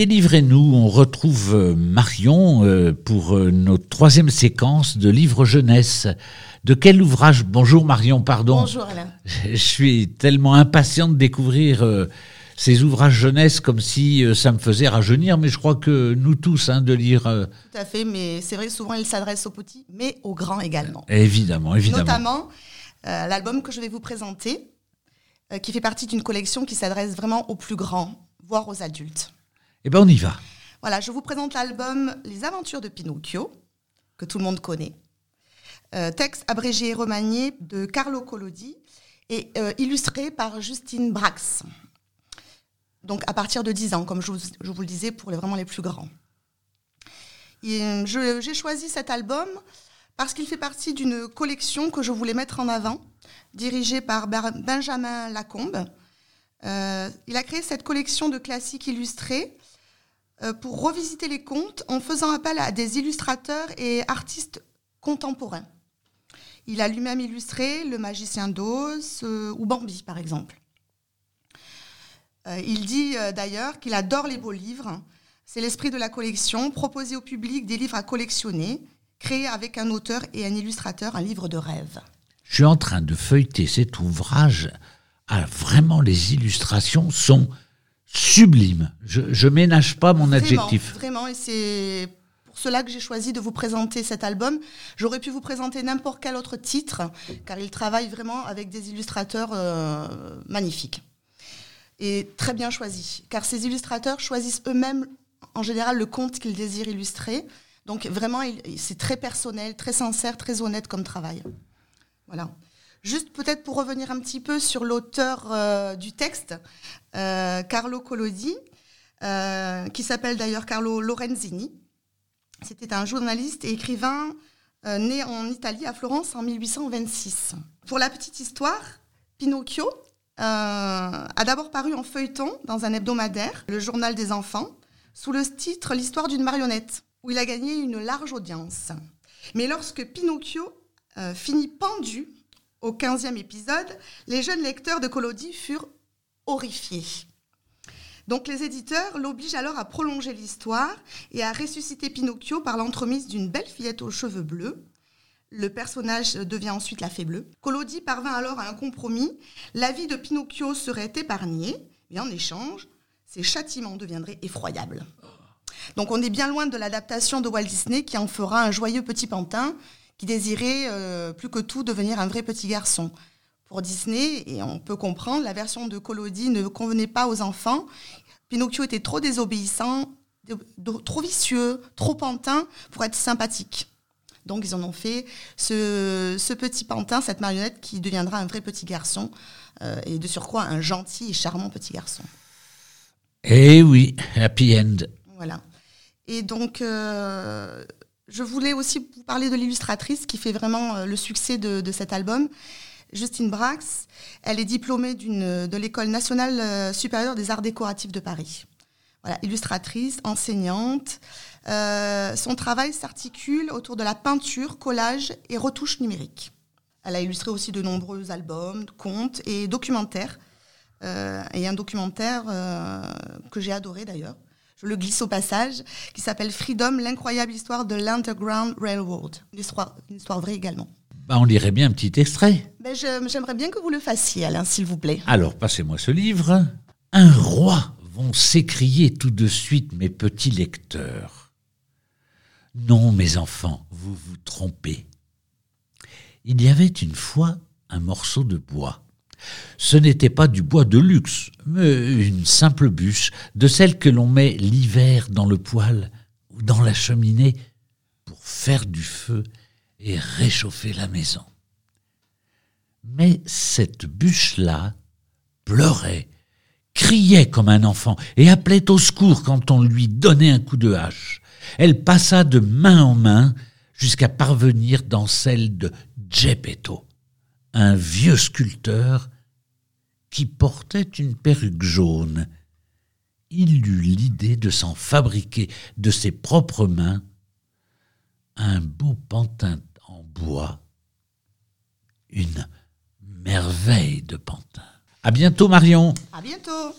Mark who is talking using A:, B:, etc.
A: Délivrez-nous, on retrouve euh, Marion euh, pour euh, notre troisième séquence de livres jeunesse. De quel ouvrage? Bonjour Marion, pardon.
B: Bonjour Alain.
A: Je suis tellement impatient de découvrir ces ouvrages jeunesse comme si ça me faisait rajeunir, mais je crois que nous tous, hein, de lire.
B: Tout à fait, mais c'est vrai, souvent il s'adresse aux petits, mais aux grands également.
A: Évidemment, évidemment.
B: Notamment l'album que je vais vous présenter, qui fait partie d'une collection qui s'adresse vraiment aux plus grands, voire aux adultes.
A: Eh bien, on y va.
B: Voilà, je vous présente l'album Les Aventures de Pinocchio, que tout le monde connaît. Euh, texte abrégé et remanié de Carlo Collodi et euh, illustré par Justine Brax. Donc à partir de 10 ans, comme je vous, le disais, pour les, vraiment les plus grands. Euh, j'ai choisi cet album parce qu'il fait partie d'une collection que je voulais mettre en avant, dirigée par Benjamin Lacombe. il a créé cette collection de classiques illustrés pour revisiter les contes en faisant appel à des illustrateurs et artistes contemporains. Il a lui-même illustré Le Magicien d'Oz euh, ou Bambi, par exemple. Euh, il dit d'ailleurs qu'il adore les beaux livres. C'est l'esprit de la collection, proposer au public des livres à collectionner, créer avec un auteur et un illustrateur un livre de rêve.
A: Je suis en train de feuilleter cet ouvrage. Ah, vraiment, les illustrations sont sublime. Je, je ménage pas mon adjectif.
B: Vraiment, et c'est pour cela que j'ai choisi de vous présenter cet album. J'aurais pu vous présenter n'importe quel autre titre, car il travaille vraiment avec des illustrateurs euh, magnifiques. Et très bien choisis, car ces illustrateurs choisissent eux-mêmes en général le conte qu'ils désirent illustrer. Donc vraiment, c'est très personnel, très sincère, très honnête comme travail. Voilà. Juste peut-être pour revenir un petit peu sur l'auteur euh, du texte, euh, Carlo Collodi, euh, qui s'appelle d'ailleurs Carlo Lorenzini. C'était un journaliste et écrivain né en Italie, à Florence, en 1826. Pour la petite histoire, Pinocchio a d'abord paru en feuilleton dans un hebdomadaire, le Journal des enfants, sous le titre L'histoire d'une marionnette, où il a gagné une large audience. Mais lorsque Pinocchio finit pendu au 15e épisode, les jeunes lecteurs de Collodi furent horrifiés. Donc les éditeurs l'obligent alors à prolonger l'histoire et à ressusciter Pinocchio par l'entremise d'une belle fillette aux cheveux bleus. Le personnage devient ensuite la fée bleue. Collodi parvint alors à un compromis. La vie de Pinocchio serait épargnée, mais en échange, ses châtiments deviendraient effroyables. Donc on est bien loin de l'adaptation de Walt Disney qui en fera un joyeux petit pantin qui désirait euh, plus que tout devenir un vrai petit garçon. Pour Disney, et on peut comprendre, la version de Collodi ne convenait pas aux enfants. Pinocchio était trop désobéissant, trop vicieux, trop pantin pour être sympathique. Donc ils en ont fait ce, petit pantin, cette marionnette qui deviendra un vrai petit garçon, euh, et de surcroît un gentil et charmant petit garçon.
A: Eh oui, happy end.
B: Voilà. Et donc, euh, je voulais aussi vous parler de l'illustratrice qui fait vraiment euh, le succès de, cet album. Justine Brax, elle est diplômée de l'École nationale euh, supérieure des arts décoratifs de Paris. Voilà, illustratrice, enseignante. Euh, son travail s'articule autour de la peinture, collage et retouche numérique. Elle a illustré aussi de nombreux albums, contes et documentaires. et un documentaire que j'ai adoré d'ailleurs, je le glisse au passage, qui s'appelle Freedom, l'incroyable histoire de l'Underground Railroad. Une histoire, une histoire vraie également.
A: Bah, on lirait bien un petit extrait.
B: Ben, J'aimerais bien que vous le fassiez, Alain, s'il vous plaît.
A: Alors, passez-moi ce livre. Un roi vont s'écrier tout de suite mes petits lecteurs. Non, mes enfants, vous vous trompez. Il y avait une fois un morceau de bois ce n'était pas du bois de luxe, mais une simple bûche, de celle que l'on met l'hiver dans le poêle ou dans la cheminée pour faire du feu et réchauffer la maison. Mais cette bûche-là pleurait, criait comme un enfant et appelait au secours quand on lui donnait un coup de hache. Elle passa de main en main jusqu'à parvenir dans celle de Geppetto un vieux sculpteur qui portait une perruque jaune. Il eut l'idée de s'en fabriquer de ses propres mains un beau pantin en bois, une merveille de pantin. À bientôt Marion.
B: À bientôt.